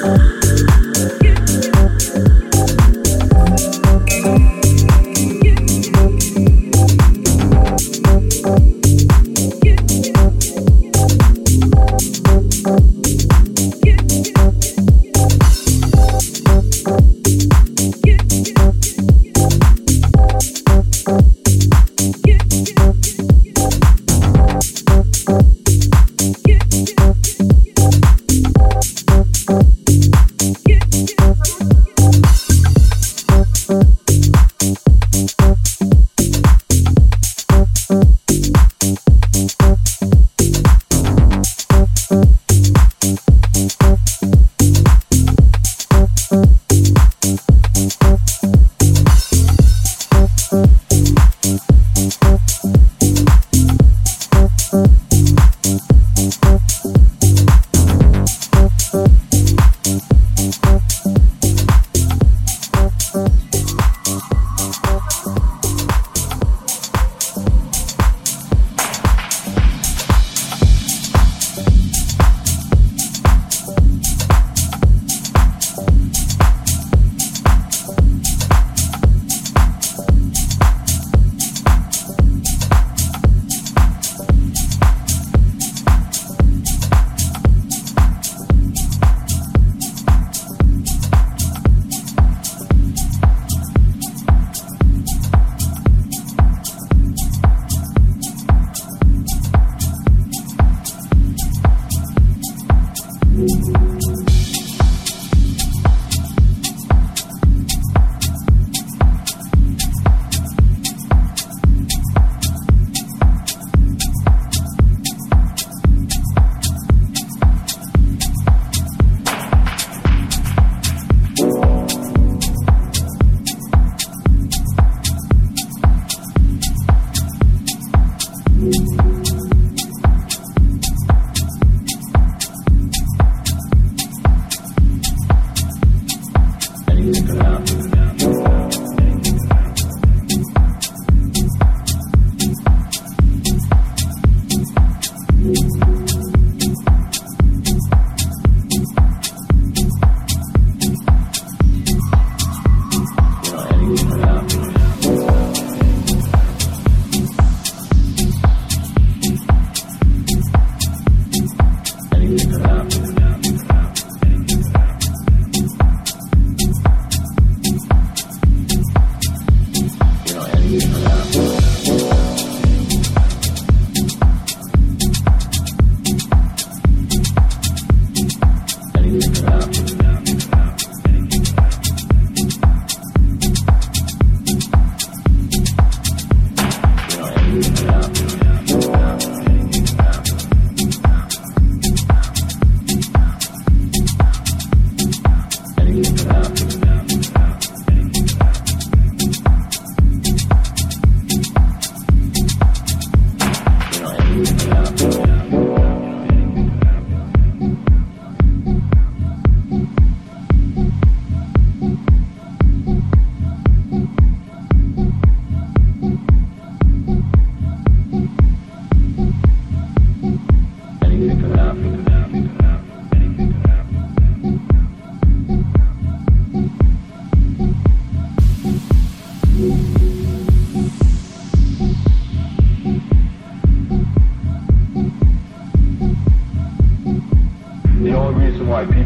Peace.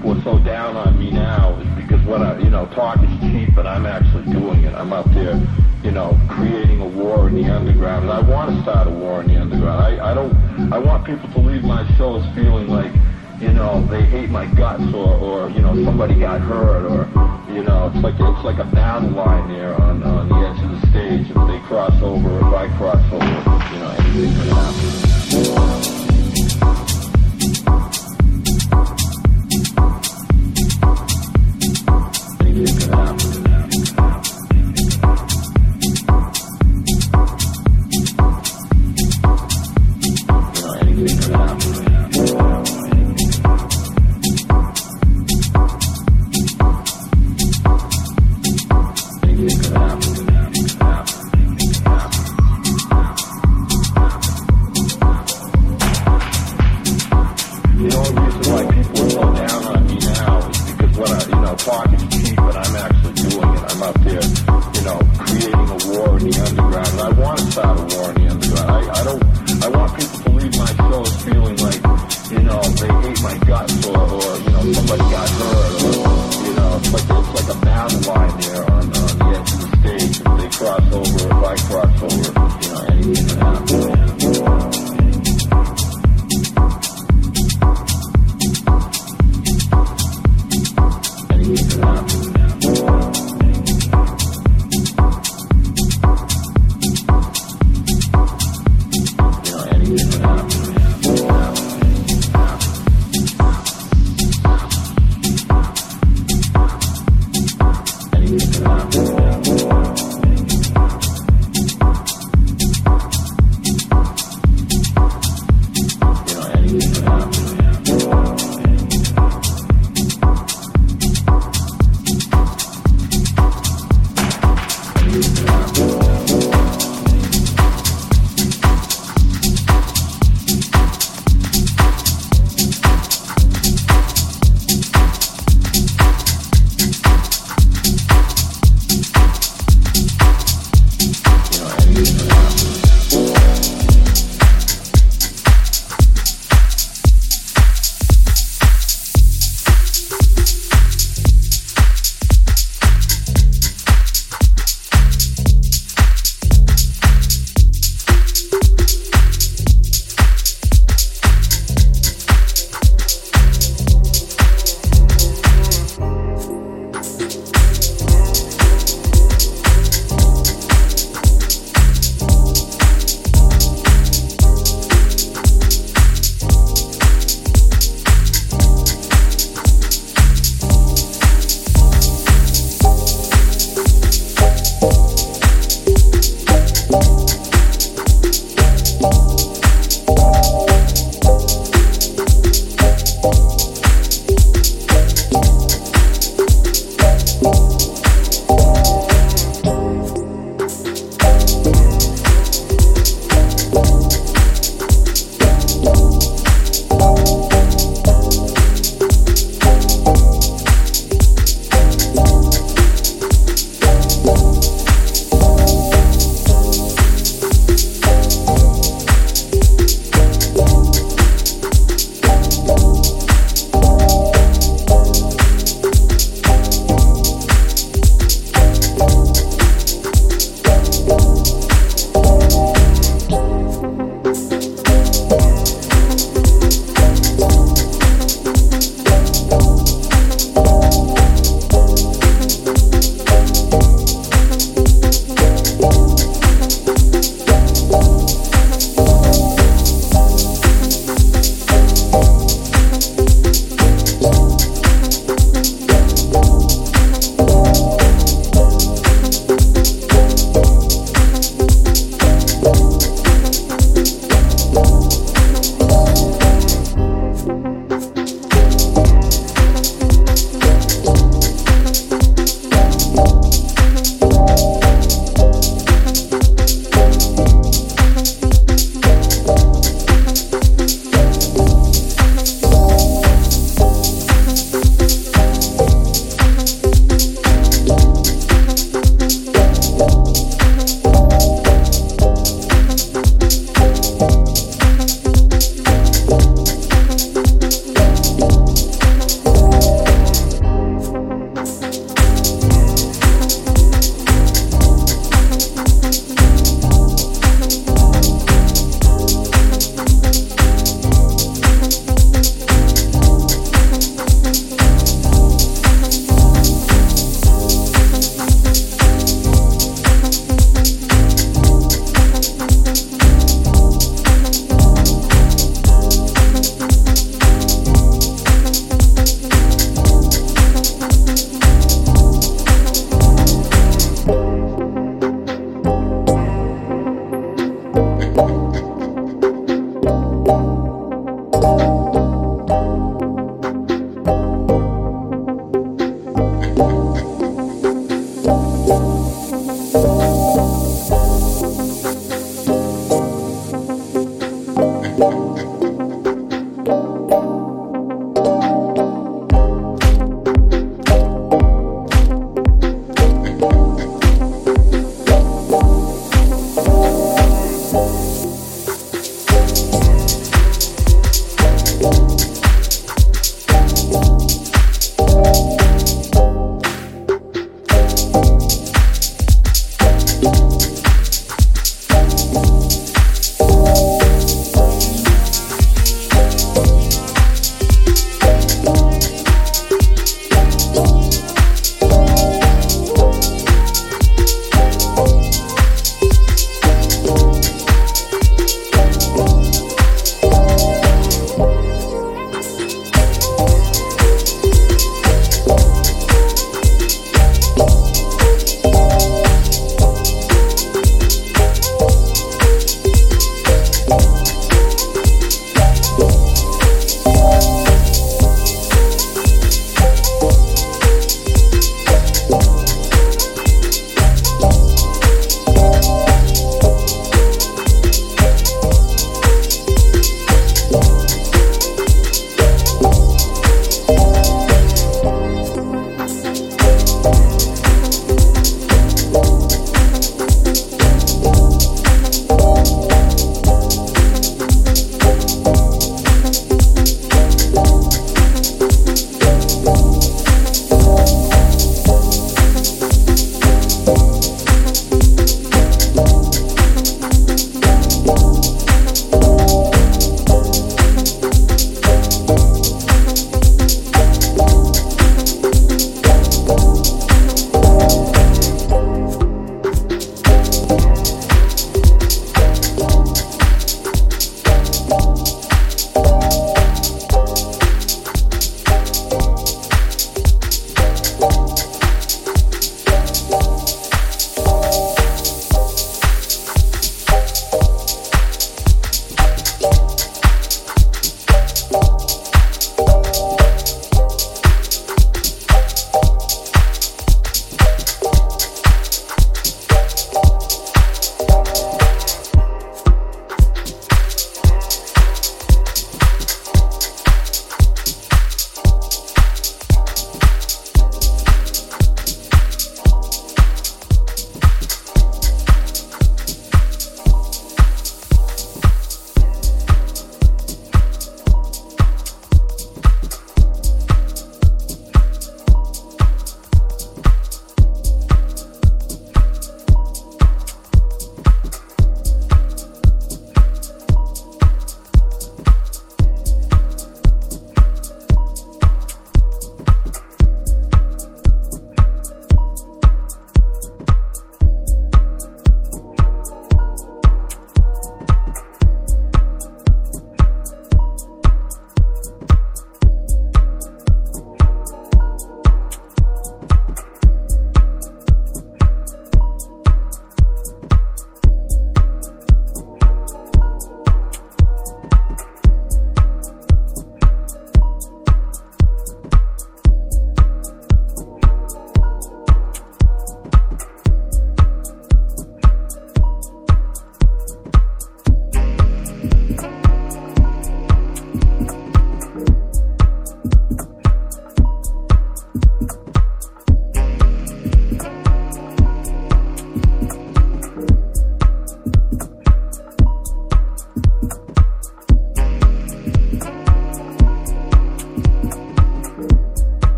people are so down on me now is because what I, you know, talk is cheap, but I'm actually doing it. I'm out there, you know, creating a war in the underground, and I want to start a war in the underground. I, I don't, I want people to leave my shows feeling like, you know, they hate my guts, or, or you know, somebody got hurt, or, you know, it's like it's like a battle line there on on the edge of the stage. If they cross over, if I cross over, you know, anything could happen.